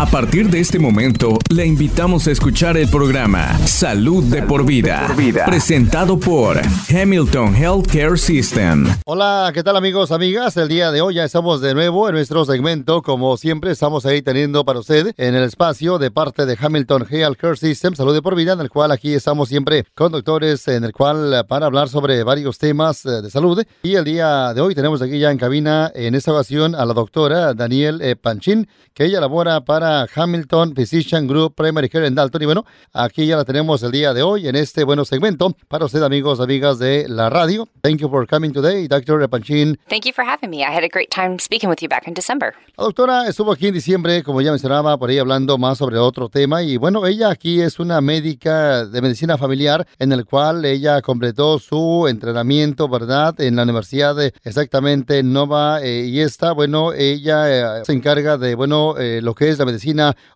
A partir de este momento, le invitamos a escuchar el programa Salud de por vida, presentado por Hamilton Healthcare System. Hola, ¿qué tal amigos, amigas? El día de hoy ya estamos de nuevo en nuestro segmento. Como siempre, estamos ahí teniendo para usted en el espacio de parte de Hamilton Healthcare System, Salud de por vida, en el cual aquí estamos siempre con doctores, en el cual eh, para hablar sobre varios temas eh, de salud. Y el día de hoy tenemos aquí ya en cabina, en esta ocasión, a la doctora Daniel eh, Panchín, que ella labora para Hamilton Physician Group Primary Care en Dalton. Y bueno, aquí ya la tenemos el día de hoy en este bueno segmento para usted, amigos, amigas de la radio. Thank you for coming today, Dr. Panchin. Thank you for having me. I had a great time speaking with you back in December. La doctora estuvo aquí en diciembre, como ya mencionaba, por ahí hablando más sobre otro tema. Y bueno, ella aquí es una médica de medicina familiar en el cual ella completó su entrenamiento, ¿verdad? En la Universidad de exactamente Nova. Eh, y esta, bueno, ella eh, se encarga de, bueno, eh, lo que es la medicina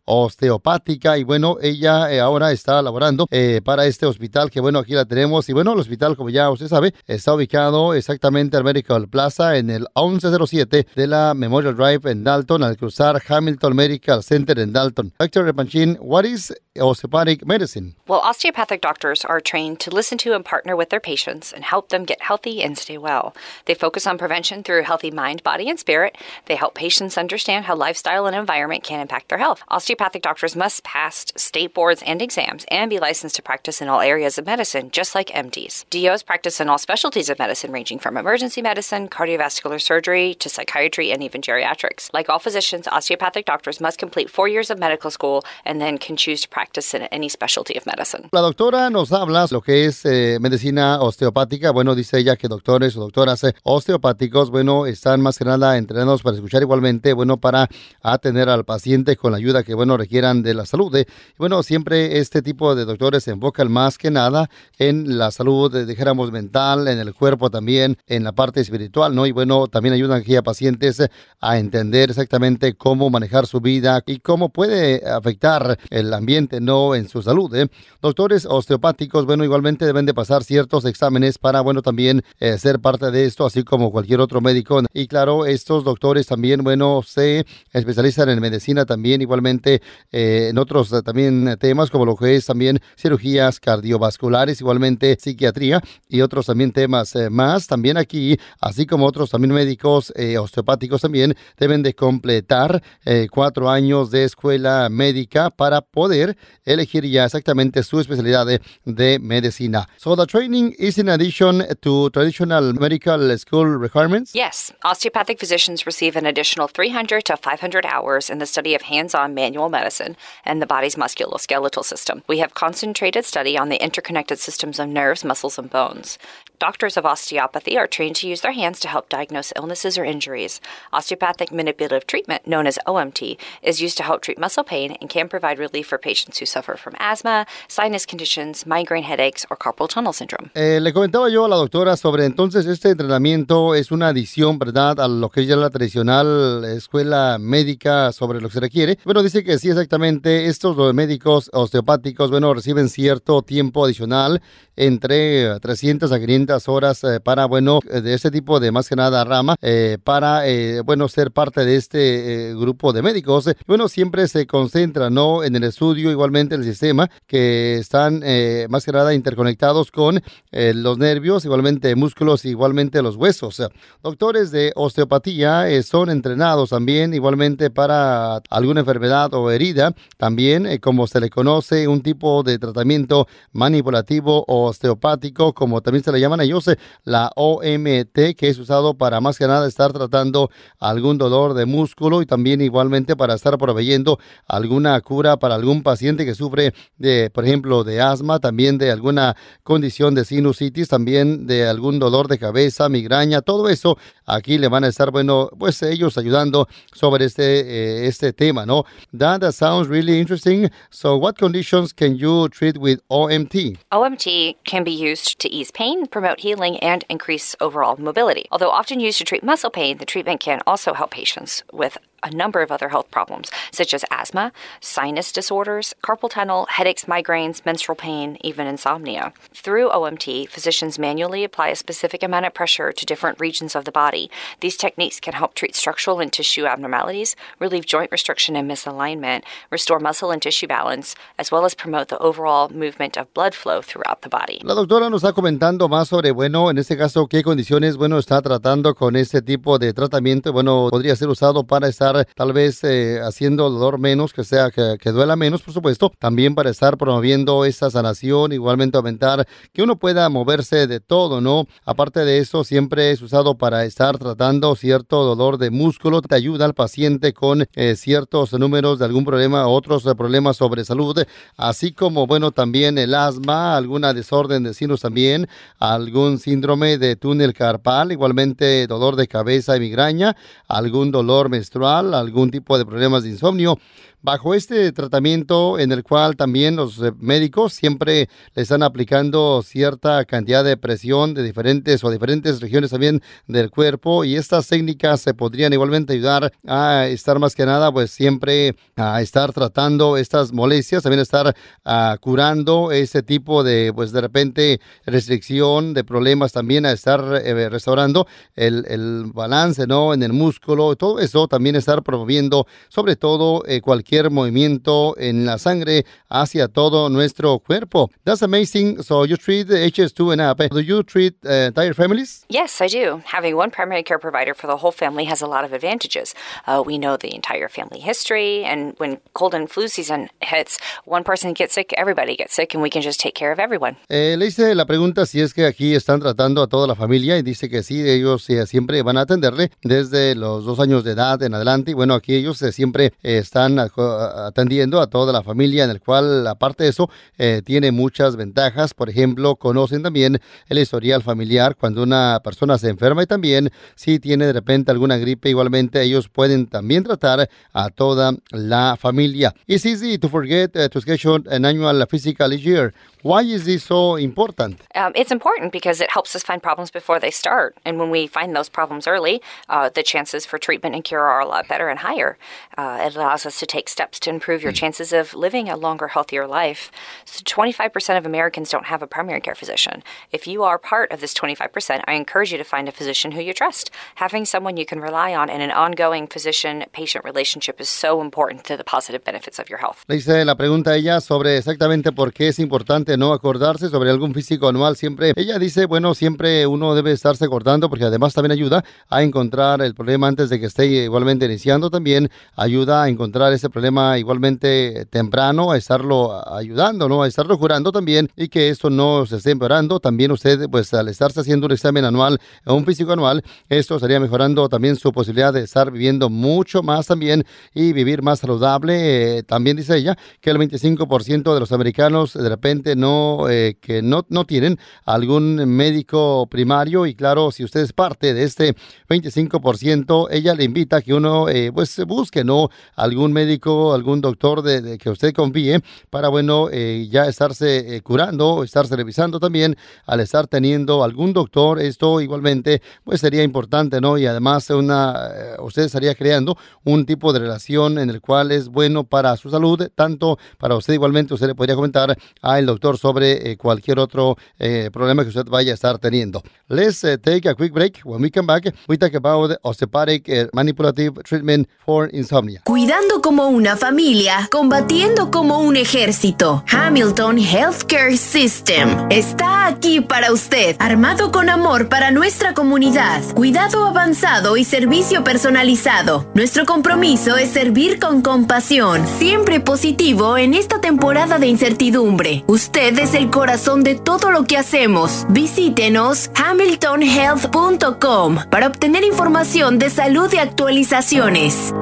osteopática y bueno, ella eh, ahora está laborando eh, para este hospital que bueno, aquí la tenemos y bueno, el hospital como ya usted sabe está ubicado exactamente al Medical Plaza en el 1107 de la Memorial Drive en Dalton al cruzar Hamilton Medical Center en Dalton. Dr. Repanchin, what is osteopathic medicine? Well, osteopathic doctors are trained to listen to and partner with their patients and help them get healthy and stay well. They focus on prevention through healthy mind, body, and spirit. They help patients understand how lifestyle and environment can impact their health. Osteopathic doctors must pass state boards and exams and be licensed to practice in all areas of medicine, just like MDs. DOs practice in all specialties of medicine, ranging from emergency medicine, cardiovascular surgery, to psychiatry, and even geriatrics. Like all physicians, osteopathic doctors must complete four years of medical school and then can choose to practice in any specialty of medicine. La doctora nos habla lo que es eh, medicina osteopática. Bueno, dice ella que doctores o doctoras eh, osteopáticos, bueno, están más que nada entrenados para escuchar igualmente, bueno, para atender al paciente con la ayuda que, bueno, requieran de la salud. Y bueno, siempre este tipo de doctores se enfocan más que nada en la salud, eh, dijéramos, mental, en el cuerpo también, en la parte espiritual, ¿no? Y bueno, también ayudan aquí a pacientes a entender exactamente cómo manejar su vida y cómo puede afectar el ambiente, ¿no? En su salud, ¿eh? Doctores osteopáticos, bueno, igualmente deben de pasar ciertos exámenes para, bueno, también eh, ser parte de esto, así como cualquier otro médico. Y claro, estos doctores también, bueno, se especializan en medicina también igualmente eh, en otros eh, también temas como lo que es también cirugías cardiovasculares, igualmente psiquiatría y otros también temas más. También aquí, así como otros también médicos osteopáticos también deben de completar cuatro años de escuela médica para poder elegir ya exactamente su especialidad de, de medicina. So the training is in addition to traditional medical school requirements? Yes, osteopathic physicians receive an additional 300 to 500 hours in the study of hands on manual medicine and the body's musculoskeletal system. We have concentrated study on the interconnected systems of nerves, muscles, and bones. Doctors of osteopathy are trained to use their hands to help diagnose illnesses or injuries. Osteopathic manipulative treatment, known as OMT, is used to help treat muscle pain and can provide relief for patients who suffer from asthma, sinus conditions, migraine headaches, or carpal tunnel syndrome. Eh, le comentaba yo a la doctora sobre entonces este entrenamiento es una adición, ¿verdad?, a lo que es ya la tradicional escuela médica sobre lo que se requiere. Bueno, dice que sí, exactamente, estos médicos osteopáticos, bueno, reciben cierto tiempo adicional entre 300 a 500 horas eh, para, bueno, de este tipo de más que nada rama, eh, para, eh, bueno, ser parte de este grupo de médicos. Bueno, siempre se concentra, ¿no? En el estudio, igualmente el sistema, que están más que nada interconectados con los nervios, igualmente músculos, igualmente los huesos. Doctores de osteopatía son entrenados también, igualmente para alguna enfermedad o herida, también, como se le conoce, un tipo de tratamiento manipulativo o osteopático, como también se le llaman ellos, eh, la OMT, que es usado para más que nada estar tratando algún dolor de músculo y también igualmente para estar proveyendo alguna cura para algún paciente que sufre de, por ejemplo, de asma, también de alguna condición de sinusitis, también de algún dolor de cabeza, migraña, todo eso aquí le van a estar, bueno, pues ellos ayudando sobre este, eh, este tema, ¿no? That, that sounds really interesting. So what conditions can you treat with OMT? OMT can be used to ease pain, promote healing, and increase overall mobility. Although often used to treat muscle pain, the treatment can also help patients with a number of other health problems, such as asthma, sinus disorders, carpal tunnel, headaches, migraines, menstrual pain, even insomnia. Through OMT, physicians manually apply a specific amount of pressure to different regions of the body. These techniques can help treat structural and tissue abnormalities, relieve joint restriction and misalignment, restore muscle and tissue balance, as well as promote the overall movement of blood flow throughout the body. La doctora nos está comentando más sobre, bueno, en este caso, qué condiciones, bueno, está tratando con este tipo de tratamiento. Bueno, podría ser usado para estar tal vez eh, haciendo dolor menos, que sea que, duela menos, por supuesto. También para estar promoviendo esa sanación, igualmente aumentar que uno pueda moverse de todo, ¿no? Aparte de eso, siempre es usado para estar tratando cierto dolor de músculo. Te ayuda al paciente con eh, ciertos números de algún problema, otros eh, problemas sobre salud, así como, bueno, también el asma, alguna desorden de sinus también, algún síndrome de túnel carpal, igualmente dolor de cabeza y migraña, algún dolor menstrual, algún tipo de problemas de insomnio. Bajo este tratamiento en el cual también los eh, médicos siempre le están aplicando cierta cantidad de presión de diferentes o diferentes regiones también del cuerpo y estas técnicas se podrían igualmente ayudar a estar más que nada pues siempre a estar tratando estas molestias, también estar uh, curando ese tipo de pues de repente restricción de problemas también a estar eh, restaurando el, el, balance no en el músculo, todo eso también estar promoviendo sobre todo eh, cualquier movimiento en la sangre hacia todo nuestro cuerpo. That's amazing. So you treat HS2 and up. Do you treat uh, entire families? Yes, I do. Having one primary care provider for the whole family has a lot of advantages. Uh, we know the entire family history, and when cold and flu season hits, one person gets sick, everybody gets sick, and we can just take care of everyone. Eh, le hice la pregunta si es que aquí están tratando a toda la familia y dice que sí, ellos eh, siempre van a atenderle desde los dos años de edad en adelante. Y bueno, aquí ellos eh, siempre están atendiendo a toda la familia, en el cual, aparte de eso, eh, tiene muchas ventajas. Por ejemplo, conocen también el historial familiar cuando una persona se enferma y también si tiene de repente alguna gripe, igualmente ellos pueden también tratar a toda la familia. It's easy to forget uh, to schedule an annual physical year. Why is this so important? Um, it's important because it helps us find problems before they start. And when we find those problems early, uh, the chances for treatment and cure are a lot better and higher. Uh, it allows us to take steps to improve your chances of living a longer, healthier life. So 25% of Americans don't have a primary care physician. If you are part of this 25%, I encourage you to find a physician who you trust. Having someone you can rely on in an ongoing physician-patient relationship is so important to the positive benefits of your health. Le hice la pregunta a ella sobre exactamente por qué es importante no acordarse sobre algún físico anual. Siempre, ella dice, bueno, siempre uno debe estarse acordando porque además también ayuda a encontrar el problema antes de que esté igualmente iniciando. También ayuda a encontrar ese problema igualmente temprano, a estarlo ayudando, ¿no? A estarlo curando también y que esto no se esté empeorando. También usted, pues al estarse haciendo un examen anual, un físico anual, esto estaría mejorando también su posibilidad de estar viviendo mucho más también y vivir más saludable. Eh, también dice ella que el 25% de los americanos de repente no, eh, que no, no tienen algún médico primario y claro, si usted es parte de este 25%, ella le invita a que uno eh, pues busque, ¿no? Algún médico, algún doctor de, que usted confíe para, bueno, eh, ya estarse curando, estarse revisando también al estar teniendo algún doctor, esto igualmente pues sería importante, ¿no? Y además una, usted estaría creando un tipo de relación en el cual es bueno para su salud, tanto para usted igualmente, usted le podría comentar al doctor sobre eh, cualquier otro eh, problema que usted vaya a estar teniendo. Let's uh, take a quick break. When we come back, we talk about osteopathic uh, manipulative treatment for insomnia. Cuidando como una familia, combatiendo como un ejército. Hamilton Healthcare System está aquí para usted, armado con amor para nuestra comunidad, cuidado avanzado y servicio personalizado. Nuestro compromiso es servir con compasión, siempre positivo en esta temporada de incertidumbre. Usted es el corazón de todo lo que hacemos. Visítenos hamiltonhealth.com para obtener información de salud y actualizaciones.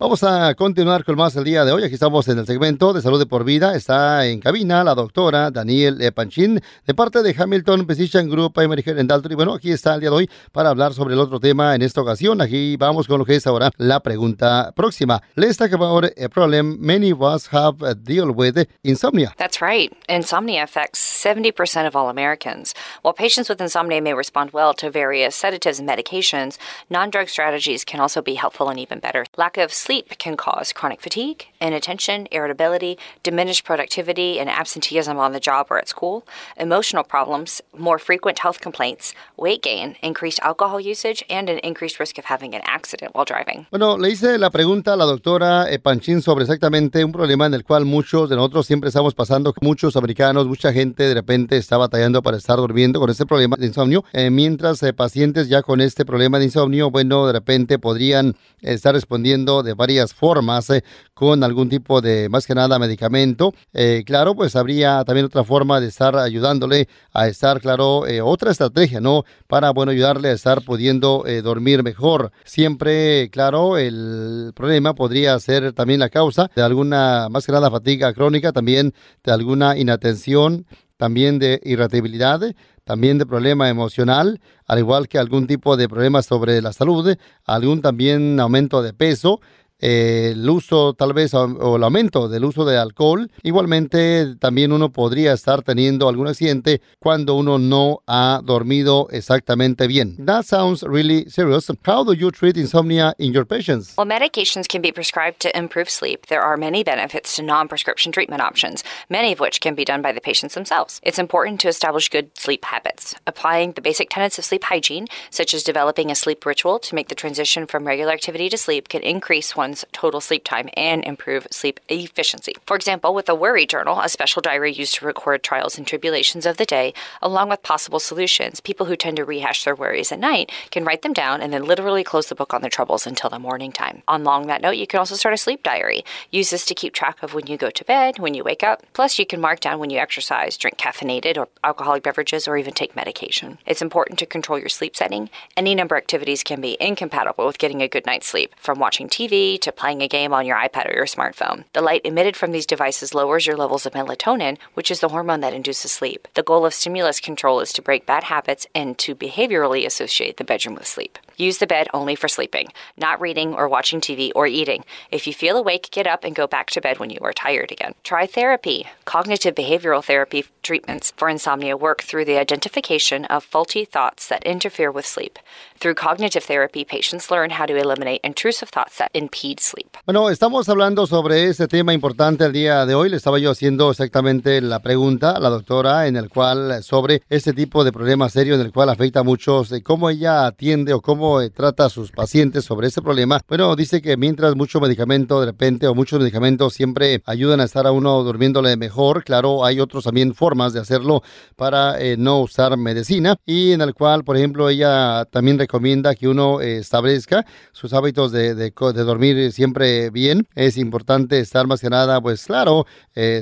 Vamos a continuar con más el día de hoy. Aquí estamos en el segmento de salud de por vida. Está en cabina la doctora Daniel e. Panchín de parte de Hamilton Physician Group American en Dalton. Y bueno, aquí está el día de hoy para hablar sobre el otro tema en esta ocasión. Aquí vamos con lo que es ahora la pregunta próxima. Let's talk about a problem many of us have deal with insomnia. That's right. Insomnia affects 70% of all Americans. While patients with insomnia may respond well to various sedatives and medications, non drug strategies can also be helpful and even better. Lack of sleep can cause chronic fatigue, inattention, irritability, diminished productivity, and absenteeism on the job or at school, emotional problems, more frequent health complaints, weight gain, increased alcohol usage, and an increased risk of having an accident while driving. Bueno, le hice la pregunta a la doctora Panchín sobre exactamente un problema en el cual muchos de nosotros siempre estamos pasando, muchos americanos, mucha gente de repente está batallando para estar durmiendo con este problema de insomnio, eh, mientras eh, pacientes ya con este problema de insomnio, bueno, de repente podrían estar respondiendo de varias formas eh, con algún tipo de, más que nada, medicamento. Eh, claro, pues habría también otra forma de estar ayudándole a estar, claro, eh, otra estrategia, ¿no? Para, bueno, ayudarle a estar pudiendo dormir mejor. Siempre, claro, el problema podría ser también la causa de alguna, más que nada, fatiga crónica, también de alguna inatención también de irritabilidad, también de problema emocional, al igual que algún tipo de problema sobre la salud, algún también aumento de peso, el uso tal vez o el aumento del uso de alcohol. Igualmente también uno podría estar teniendo algún accidente cuando uno no ha dormido exactamente bien. That sounds really serious. How do you treat insomnia in your patients? Well, medications can be prescribed to improve sleep. There are many benefits to non-prescription treatment options, many of which can be done by the patients themselves. It's important to establish good sleep habits. Applying the basic tenets of sleep hygiene, such as developing a sleep ritual to make the transition from regular activity to sleep, can increase one's total sleep time and improve sleep efficiency. For example, with a worry journal, a special diary used to record trials and tribulations of the day, along with possible solutions, people who tend to rehash their worries at night can write them down and then literally close the book on their troubles until the morning time. On along that note, you can also start a sleep diary. Use this to keep track of when you go to bed, when you wake up. Plus, you can mark down when you exercise, drink caffeinated or alcoholic beverages, or even take medication. It's important to control your sleep setting. Any number of activities can be incompatible with getting a good night's sleep, from watching TV to playing a game on your iPad or your smartphone. The light emitted from these devices lowers your levels of melatonin, which is the hormone that induces sleep. The goal of stimulus control is to break bad habits and to behaviorally associate the bedroom with sleep. Use the bed only for sleeping, not reading or watching TV or eating. If you feel awake, get up and go back to bed when you are tired again. Try therapy. Cognitive behavioral therapy treatments for insomnia work through the identification of faulty thoughts that interfere with sleep. Through cognitive therapy, patients learn how to eliminate intrusive thoughts that impede sleep. Bueno, estamos hablando sobre este tema importante el día de hoy. Le estaba yo haciendo exactamente la pregunta a la doctora en el cual sobre este tipo de problema serio en el cual afecta a muchos, cómo ella atiende o cómo eh, trata a sus pacientes sobre este problema. Bueno, dice que mientras mucho medicamento de repente o muchos medicamentos siempre ayudan a estar a uno durmiéndole mejor, claro, hay otros también formas de hacerlo para eh, no usar medicina y en el cual, por ejemplo, ella también recomienda que uno eh, establezca sus hábitos de, dormir siempre bien. Es importante estar más que nada, pues claro,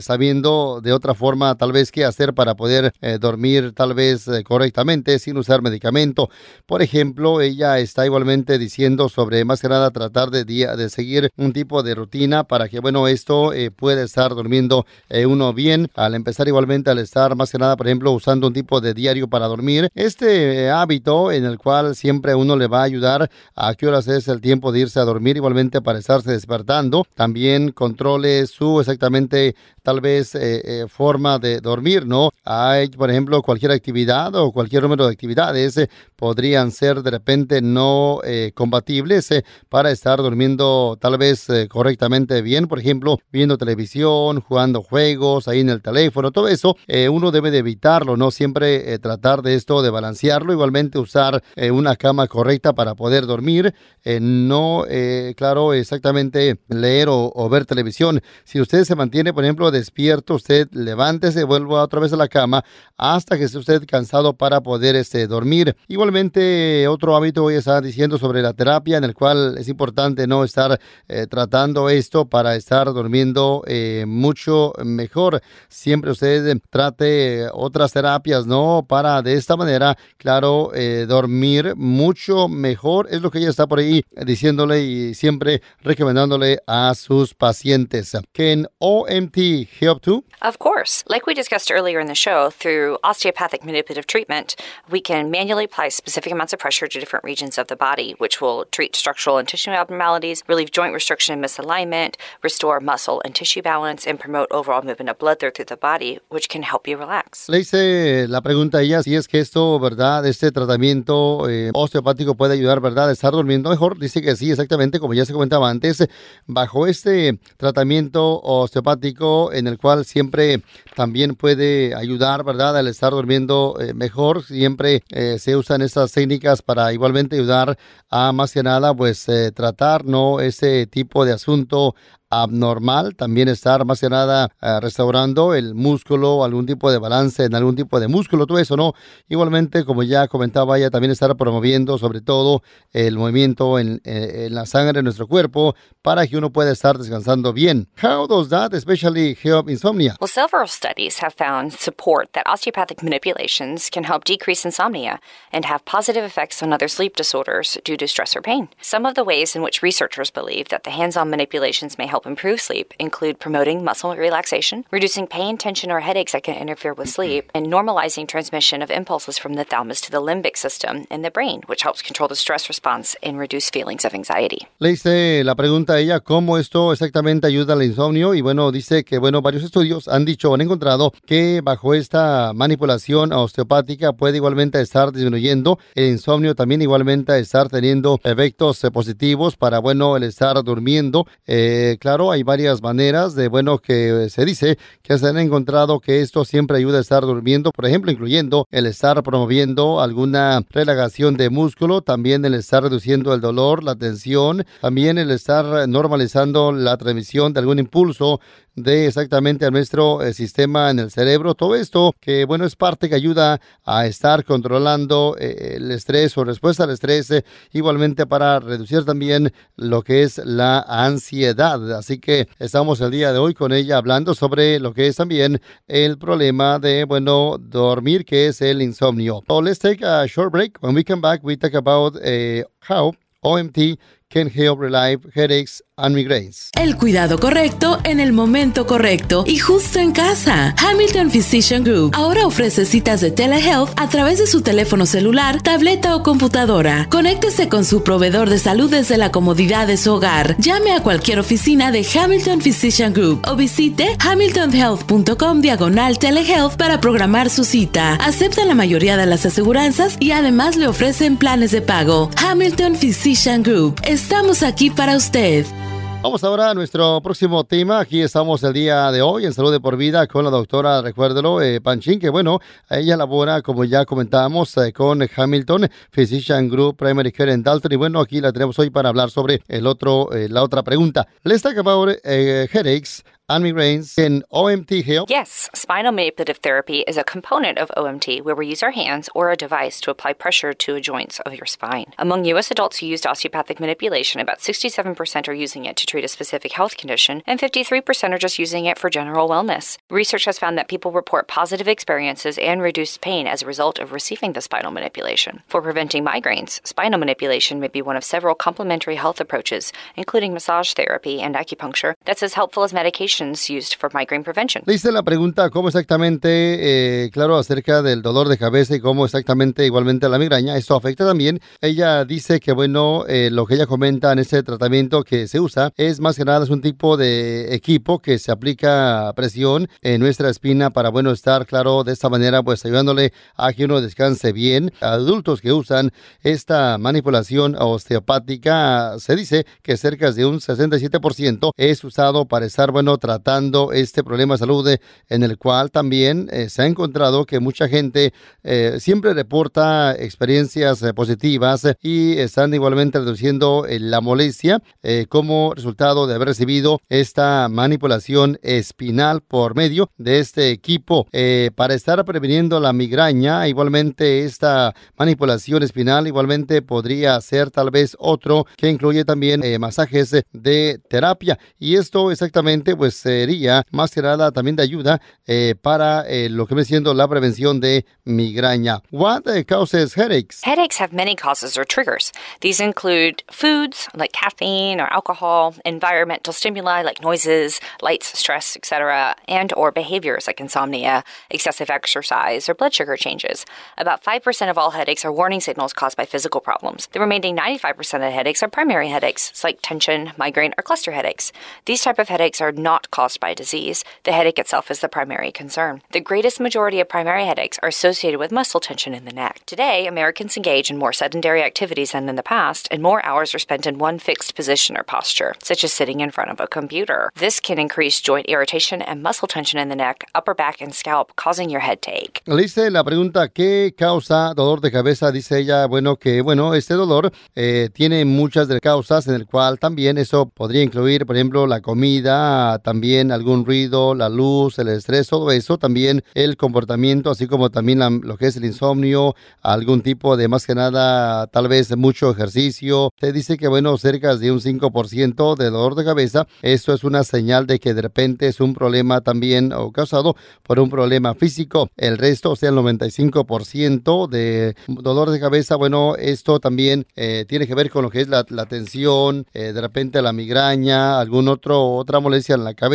sabiendo de otra forma tal vez qué hacer para poder dormir tal vez correctamente sin usar medicamento. Por ejemplo, ella está igualmente diciendo sobre más que nada tratar de, de seguir un tipo de rutina para que, bueno, esto pueda estar durmiendo uno bien. Al empezar igualmente al estar más que nada, por ejemplo, usando un tipo de diario para dormir. Este hábito en el cual siempre uno le va a ayudar a qué horas es el tiempo de irse a dormir, igualmente para estarse despertando. También controle su exactamente tal vez eh, eh, forma de dormir, ¿no? Hay, por ejemplo, cualquier actividad o cualquier número de actividades eh, podrían ser de repente no eh, compatibles eh, para estar durmiendo tal vez eh, correctamente bien. Por ejemplo, viendo televisión, jugando juegos ahí en el teléfono, todo eso uno debe de evitarlo, ¿no? Siempre tratar de esto, de balancearlo. Igualmente usar una cama correcta para poder dormir. no, claro, exactamente leer o, ver televisión. Si usted se mantiene, por ejemplo, despierto, usted levántese, vuelva otra vez a la cama hasta que esté usted cansado para poder este, dormir. Igual otro hábito ella está diciendo sobre la terapia, en el cual es importante no estar eh, tratando esto para estar durmiendo eh, mucho mejor. Siempre usted trate otras terapias, ¿no? Para de esta manera, claro, eh, dormir mucho mejor. Es lo que ella está por ahí diciéndole y siempre recomendándole a sus pacientes. Can OMT help too? Of course. Like we discussed earlier in the show, through osteopathic manipulative treatment, we can manually apply specific amounts of pressure to different regions of the body, which will treat structural and tissue abnormalities, relieve joint restriction and misalignment, restore muscle and tissue balance, and promote overall movement of blood through the body, which can help you relax. Le hice la pregunta a ella si es que esto, ¿verdad? Este tratamiento eh, osteopático puede ayudar, ¿verdad? A estar durmiendo mejor. Dice que sí, exactamente, como ya se comentaba antes, bajo este tratamiento osteopático en el cual siempre también puede ayudar, ¿verdad? Al estar durmiendo eh, mejor. Siempre eh, se usan estas técnicas para igualmente ayudar a más que nada, pues eh, tratar, ¿no? Ese tipo de asunto abnormal, también estar más que nada eh, restaurando el músculo, algún tipo de balance en algún tipo de músculo, todo eso, ¿no? Igualmente, como ya comentaba ella, también estar promoviendo sobre todo el movimiento en, eh, en la sangre de nuestro cuerpo para que uno pueda estar descansando bien. How does that especially help insomnia? Well, several studies have found support that osteopathic manipulations can help decrease insomnia and have positive effects on other sleep disorders due to stress or pain. Some of the ways in which researchers believe that the hands-on manipulations may help improve sleep include promoting muscle relaxation, reducing pain, tension, or headaches that can interfere with sleep, and normalizing transmission of impulses from the thalamus to the limbic system in the brain, which helps control the stress response and reduce feelings of anxiety. Le hice la pregunta a ella cómo esto exactamente ayuda al insomnio y bueno, dice que bueno, varios estudios han dicho, han encontrado que bajo esta manipulación osteopática puede igualmente estar disminuyendo el insomnio, también igualmente estar teniendo efectos positivos para bueno, el estar durmiendo. Eh, claro, hay varias maneras de, bueno, que se dice que se han encontrado que esto siempre ayuda a estar durmiendo, por ejemplo, incluyendo el estar promoviendo alguna relajación de músculo, también el estar reduciendo el dolor, la tensión, también el estar normalizando la transmisión de algún impulso de exactamente a nuestro eh, sistema en el cerebro. Todo esto que, bueno, es parte que ayuda a estar controlando eh, el estrés o respuesta al estrés, eh, igualmente para reducir también lo que es la ansiedad. Así que estamos el día de hoy con ella hablando sobre lo que es también el problema de, bueno, dormir, que es el insomnio. So let's take a short break. When we come back, we talk about how OMT can help relieve headaches El cuidado correcto en el momento correcto y justo en casa. Hamilton Physician Group ahora ofrece citas de telehealth a través de su teléfono celular, tableta o computadora. Conéctese con su proveedor de salud desde la comodidad de su hogar. Llame a cualquier oficina de Hamilton Physician Group o visite hamiltonhealth.com diagonal telehealth para programar su cita. Aceptan la mayoría de las aseguranzas y además le ofrecen planes de pago. Hamilton Physician Group. Estamos aquí para usted. Vamos ahora a nuestro próximo tema. Aquí estamos el día de hoy en Salud de por Vida con la doctora, recuérdelo, eh, Panchín, que bueno, ella labora, como ya comentábamos, eh, con Hamilton Physician Group Primary Care en Dalton. Y bueno, aquí la tenemos hoy para hablar sobre el otro, eh, la otra pregunta. Talk about eh, headaches and migraines. Can OMT help? Yes, spinal manipulative therapy is a component of OMT where we use our hands or a device to apply pressure to a joints of your spine. Among U.S. adults who used osteopathic manipulation, about 67% are using it to treat a specific health condition, and 53% are just using it for general wellness. Research has found that people report positive experiences and reduced pain as a result of receiving the spinal manipulation. For preventing migraines, spinal manipulation may be one of several complementary health approaches, including massage therapy and acupuncture, that's as helpful as medication used for migraine prevention. Le hice la pregunta cómo exactamente, eh, claro, acerca del dolor de cabeza y cómo exactamente igualmente la migraña. Esto afecta también. Ella dice que, bueno, eh, lo que ella comenta en este tratamiento que se usa es más que nada es un tipo de equipo que se aplica presión en nuestra espina para, bueno, estar, claro, de esta manera, pues ayudándole a que uno descanse bien. Adultos que usan esta manipulación osteopática, se dice que cerca de un 67% es usado para estar, bueno, tratando este problema de salud en el cual también eh, se ha encontrado que mucha gente eh, siempre reporta experiencias eh, positivas y están igualmente reduciendo la molestia como resultado de haber recibido esta manipulación espinal por medio de este equipo para estar previniendo la migraña. Igualmente esta manipulación espinal igualmente podría ser tal vez otro que incluye también masajes de terapia y esto exactamente pues sería más que nada también de ayuda eh, para eh, lo que viene siendo la prevención de migraña. What causes headaches? Headaches have many causes or triggers. These include foods like caffeine or alcohol, environmental stimuli like noises, lights, stress, etc., and or behaviors like insomnia, excessive exercise, or blood sugar changes. About 5% of all headaches are warning signals caused by physical problems. The remaining 95% of headaches are primary headaches, like tension, migraine, or cluster headaches. These type of headaches are not caused by disease. The headache itself is the primary concern. The greatest majority of primary headaches are associated with muscle tension in the neck. Today, Americans engage in more sedentary activities than in the past, and more hours are spent in one fixed position or posture, such as sitting in front of a computer. This can increase joint irritation and muscle tension in the neck, upper back, and scalp, causing your head to ache. Dice la pregunta, ¿qué causa dolor de cabeza? Dice ella, bueno, que bueno, este dolor eh, tiene muchas de causas, en el cual también eso podría incluir, por ejemplo, la comida, también algún ruido, la luz, el estrés, todo eso, también el comportamiento, así como también lo que es el insomnio, algún tipo de más que nada, tal vez mucho ejercicio. Se dice que, bueno, cerca de un 5% de dolor de cabeza, esto es una señal de que de repente es un problema también o causado por un problema físico. El resto, o sea, el 95% de dolor de cabeza, bueno, esto también eh, tiene que ver con lo que es la, tensión, eh, de repente la migraña, algún otro, otra molestia en la cabeza.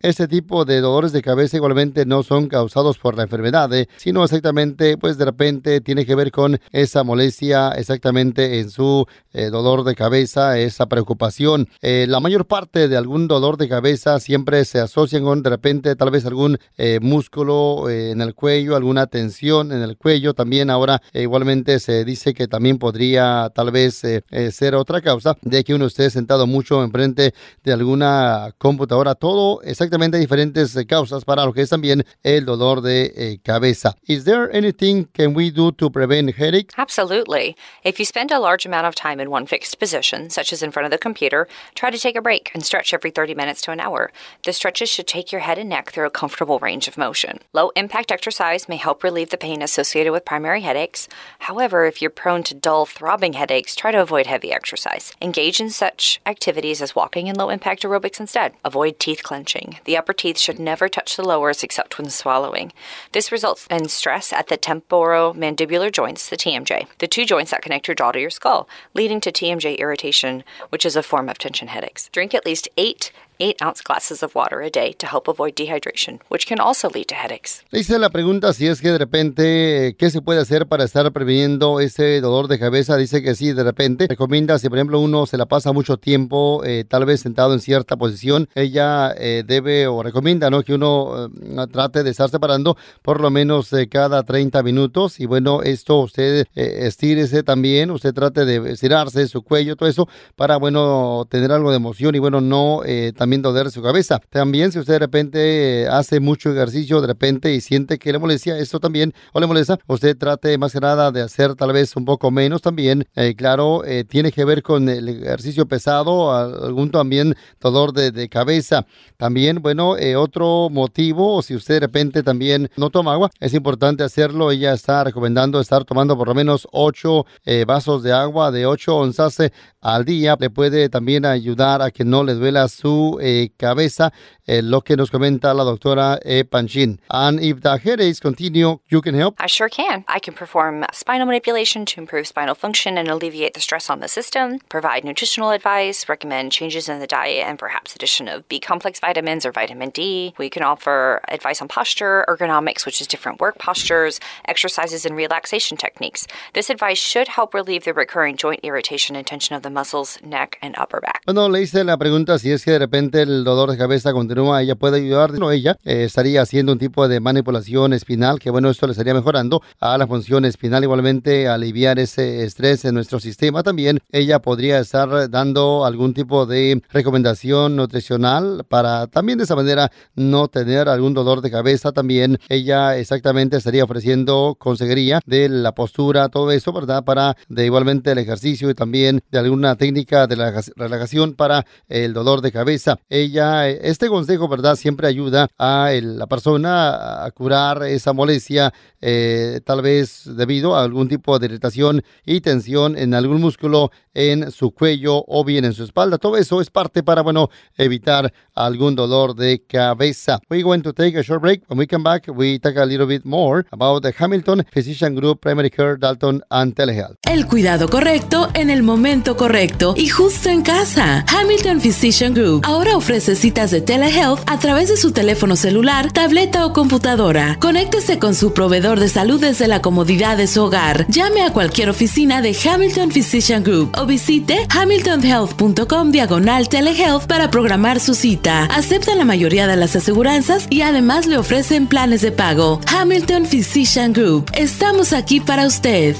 Este tipo de dolores de cabeza igualmente no son causados por la enfermedad, ¿eh? sino exactamente, pues de repente tiene que ver con esa molestia exactamente en su eh, dolor de cabeza, esa preocupación. Eh, la mayor parte de algún dolor de cabeza siempre se asocian con de repente tal vez algún músculo en el cuello, alguna tensión en el cuello. También ahora igualmente se dice que también podría tal vez ser otra causa de que uno esté sentado mucho enfrente de alguna computadora. Todo exactamente diferentes causas para lo que es también el dolor de eh, cabeza. Is there anything can we do to prevent headaches? Absolutely. If you spend a large amount of time in one fixed position, such as in front of the computer, try to take a break and stretch every 30 minutes to an hour. The stretches should take your head and neck through a comfortable range of motion. Low impact exercise may help relieve the pain associated with primary headaches. However, if you're prone to dull, throbbing headaches, try to avoid heavy exercise. Engage in such activities as walking and low impact aerobics instead. Avoid teeth clenching. The upper teeth should never touch the lowers except when swallowing. This results in stress at the temporomandibular joints, the TMJ, the two joints that connect your jaw to your skull, leading to TMJ irritation, which is a form of tension headaches. Drink at least eight 8 ounce glasses of water a day to help avoid dehydration, which can also lead to headaches. Dice la pregunta si es que de repente, ¿qué se puede hacer para estar previniendo ese dolor de cabeza? Dice que sí, de repente. Recomienda si, por ejemplo, uno se la pasa mucho tiempo, eh, tal vez sentado en cierta posición, ella eh, debe o recomienda ¿no? que uno eh, trate de estar separando por lo menos cada 30 minutos. Y bueno, esto usted estírese también, usted trate de estirarse su cuello, todo eso, para, bueno, tener algo de emoción y, bueno, no también también su cabeza. También si usted de repente hace mucho ejercicio de repente y siente que le molesta esto también o le molesta, usted trate más que nada de hacer tal vez un poco menos también. Eh, claro, eh, tiene que ver con el ejercicio pesado, algún también dolor de, cabeza. También, bueno, eh, otro motivo, si usted de repente también no toma agua, es importante hacerlo. Ella está recomendando estar tomando por lo menos 8 vasos de agua de 8 onzas al día. Le puede también ayudar a que no le duela su eh, cabeza, eh, lo que nos comenta la doctora eh, Panchin. And if the headaches continue, you can help? I sure can. I can perform spinal manipulation to improve spinal function and alleviate the stress on the system, provide nutritional advice, recommend changes in the diet, and perhaps addition of B complex vitamins or vitamin D. We can offer advice on posture, ergonomics, which is different work postures, exercises, and relaxation techniques. This advice should help relieve the recurring joint irritation and tension of the muscles, neck, and upper back. Bueno, le hice la pregunta si es que de repente el dolor de cabeza continúa, ella puede ayudar. No, ella eh, estaría haciendo un tipo de manipulación espinal, que bueno, esto le estaría mejorando a la función espinal, igualmente aliviar ese estrés en nuestro sistema. También ella podría estar dando algún tipo de recomendación nutricional para también de esa manera no tener algún dolor de cabeza. También ella exactamente estaría ofreciendo consejería de la postura, todo eso, ¿verdad? Para de igualmente el ejercicio y también de alguna técnica de la relajación para el dolor de cabeza. Ella, este consejo, ¿verdad? Siempre ayuda a la persona a curar esa molestia, eh, tal vez debido a algún tipo de irritación y tensión en algún músculo en su cuello o bien en su espalda. Todo eso es parte para, bueno, evitar algún dolor de cabeza. We're going to take a short break. When we come back, we talk a little bit more about the Hamilton Physician Group Primary Care Dalton and Telehealth. El cuidado correcto en el momento correcto y justo en casa. Hamilton Physician Group ahora ofrece citas de telehealth a través de su teléfono celular, tableta o computadora. Conéctese con su proveedor de salud desde la comodidad de su hogar. Llame a cualquier oficina de Hamilton Physician Group o visite hamiltonhealth.com diagonal telehealth para programar su cita. Acepta la mayoría de las aseguranzas y además le ofrecen planes de pago. Hamilton Physician Group. Estamos aquí para usted.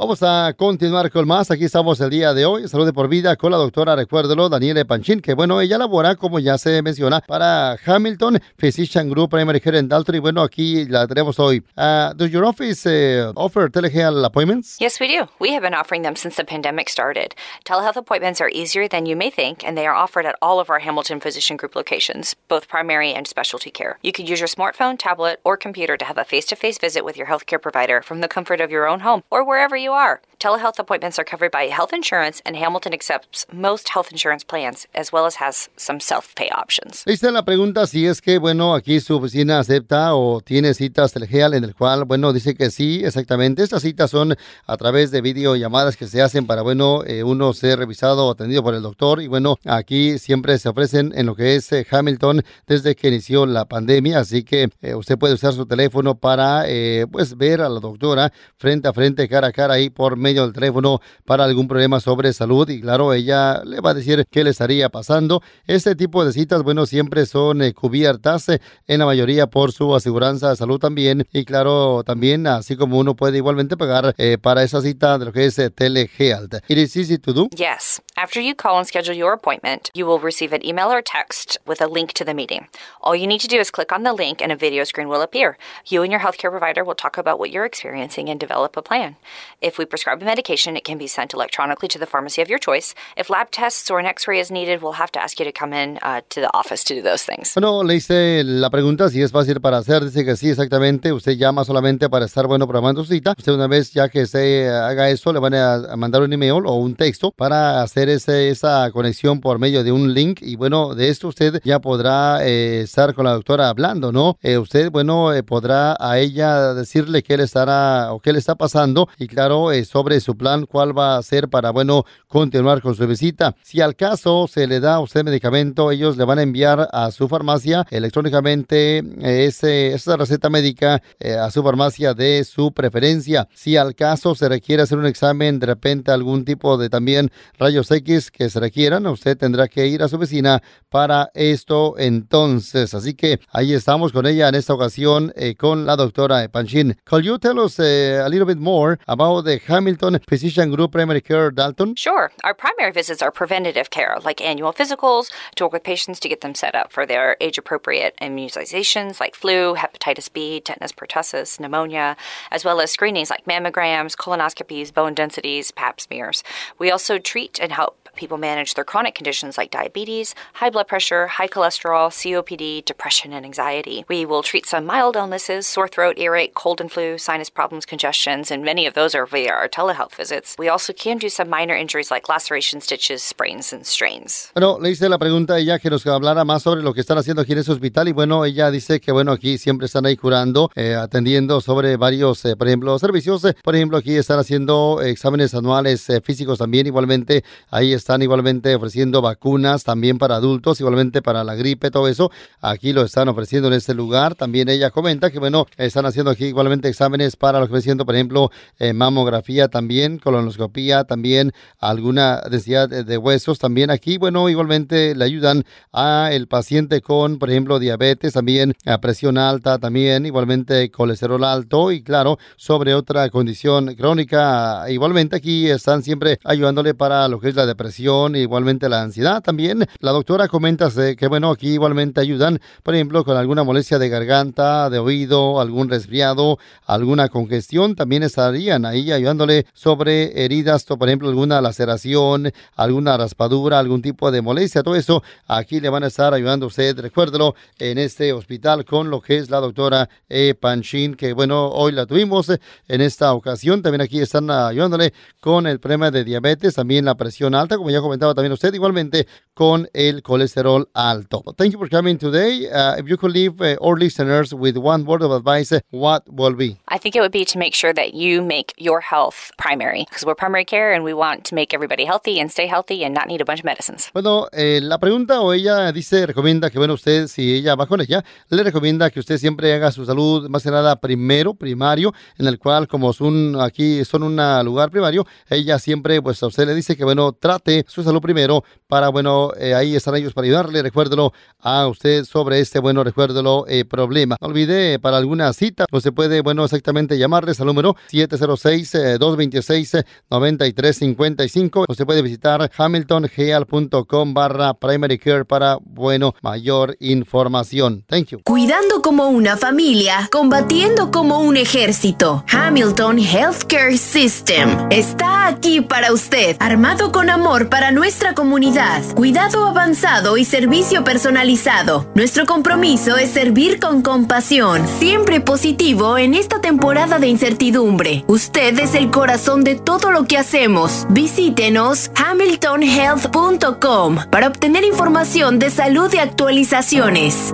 Vamos a continuar con más. Aquí estamos el día de hoy. Salud por vida con la doctora, recuérdelo, Daniela Panchín, que bueno, ella labora, como ya se menciona, para Hamilton Physician Group Primary Care. Y bueno, aquí la tenemos hoy. Uh, does your office uh, offer telehealth appointments? Yes, we do. We have been offering them since the pandemic started. Telehealth appointments are easier than you may think, and they are offered at all of our Hamilton Physician Group locations, both primary and specialty care. You could use your smartphone, tablet, or computer to have a face to face visit with your healthcare provider from the comfort of your own home or wherever you are. Telehealth appointments are covered by health insurance, and Hamilton accepts most health insurance plans, as well as has some self-pay options. Dice la pregunta si es que, bueno, aquí su oficina acepta o tiene citas telehealth en el cual, bueno, dice que sí, exactamente. Estas citas son a través de videollamadas que se hacen para, bueno, eh, uno ser revisado o atendido por el doctor. Y bueno, aquí siempre se ofrecen en lo que es eh, Hamilton desde que inició la pandemia. Así que eh, usted puede usar su teléfono para, eh, pues, ver a la doctora frente a frente, cara a cara ahí por medio del teléfono para algún problema sobre salud y claro, ella le va a decir qué le estaría pasando. Este tipo de citas, bueno, siempre son eh, cubiertas eh, en la mayoría por su aseguranza de salud también y claro, también así como uno puede igualmente pagar eh, para esa cita de lo que es eh, telehealth. It is easy to do. Yes. After you call and schedule your appointment, you will receive an email or text with a link to the meeting. All you need to do is click on the link and a video screen will appear. You and your healthcare provider will talk about what you're experiencing and develop a plan. If we prescribe a medication, it can be sent electronically to the pharmacy of your choice. If lab tests or an x ray is needed, we'll have to ask you to come in uh, to the office to do those things. Bueno, le hice la pregunta si es fácil para hacer. Dice que sí, exactamente. Usted llama solamente para estar, bueno, programando su cita. Usted una vez ya que se haga eso, le van a mandar un email o un texto para hacer ese, esa conexión por medio de un link. Y bueno, de esto usted ya podrá eh, estar con la doctora hablando, ¿no? Eh, usted, bueno, eh, podrá a ella decirle qué le estará o qué le está pasando. Y claro, eh, su plan, cuál va a ser para, bueno, continuar con su visita. Si al caso se le da a usted medicamento, ellos le van a enviar a su farmacia electrónicamente ese, esa receta médica eh, a su farmacia de su preferencia. Si al caso se requiere hacer un examen, de repente algún tipo de también rayos X que se requieran, usted tendrá que ir a su vecina para esto entonces. Así que ahí estamos con ella en esta ocasión eh, con la doctora Panchin. Could you tell us eh, a little bit more about the Hamilton Physician Group Primary Care Dalton? Sure. Our primary visits are preventative care, like annual physicals, to work with patients to get them set up for their age appropriate immunizations like flu, hepatitis B, tetanus pertussis, pneumonia, as well as screenings like mammograms, colonoscopies, bone densities, pap smears. We also treat and help people manage their chronic conditions like diabetes, high blood pressure, high cholesterol, COPD, depression, and anxiety. We will treat some mild illnesses, sore throat, earache, cold and flu, sinus problems, congestions, and many of those are via our telehealth visits. We also can do some minor injuries like lacerations, stitches, sprains, and strains. Bueno, le hice la pregunta a ella que nos hablara más sobre lo que están haciendo aquí en ese hospital y bueno, ella dice que bueno, aquí siempre están ahí curando, eh, atendiendo sobre varios, eh, por ejemplo, servicios. Eh, por ejemplo, aquí están haciendo exámenes anuales eh, físicos también, igualmente ahí están igualmente ofreciendo vacunas también para adultos, igualmente para la gripe, todo eso. Aquí lo están ofreciendo en este lugar. También ella comenta que bueno, están haciendo aquí igualmente exámenes para lo que viene siendo, por ejemplo, eh, mamografía también, colonoscopía, también alguna densidad de huesos, también aquí, bueno, igualmente le ayudan a el paciente con, por ejemplo, diabetes, también a presión alta, también igualmente colesterol alto y claro, sobre otra condición crónica, igualmente aquí están siempre ayudándole para lo que es la depresión, igualmente la ansiedad también. La doctora comenta que bueno, aquí igualmente ayudan, por ejemplo, con alguna molestia de garganta, de oído, algún resfriado, alguna congestión, también estarían ahí ayudándole sobre heridas, por ejemplo, alguna laceración, alguna raspadura, algún tipo de molestia, todo eso, aquí le van a estar ayudando usted, recuérdelo, en este hospital con lo que es la doctora e. Panchin, que bueno, hoy la tuvimos en esta ocasión, también aquí están ayudándole con el problema de diabetes, también la presión alta, como ya comentaba también usted, igualmente con el colesterol alto. Thank you for coming today. Uh, if you could leave uh, our listeners with one word of advice, what will be? I think it would be to make sure that you make your health primary because we're primary care and we want to make everybody healthy and stay healthy and not need a bunch of medicines. Bueno, eh, la pregunta o ella dice, recomienda que, bueno, usted, si ella va con ella, le recomienda que usted siempre haga su salud más que nada primero, primario, en el cual como son aquí son un lugar primario, ella siempre, pues a usted le dice que, bueno, trate su salud primero para, bueno, eh, ahí están ellos para ayudarle, recuérdelo a usted sobre este, bueno, recuérdelo, eh, problema. No olvide, para alguna cita, pues se puede, bueno, exactamente llamarles al número 706-226-9355 o se puede visitar hamiltongeal.com barra primary care para, bueno, mayor información. Thank you. Cuidando como una familia, combatiendo como un ejército. Hamilton Healthcare System está aquí para usted, armado con amor para nuestra comunidad, cuidado avanzado y servicio personalizado. Nuestro compromiso es servir con compasión, siempre positivo en esta temporada de incertidumbre. Usted es el corazón de todo lo que hacemos. Visítenos hamiltonhealth.com para obtener información de salud y actualizaciones.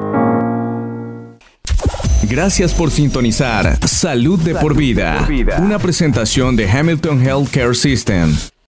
Gracias por sintonizar Salud de por vida, una presentación de Hamilton Healthcare System.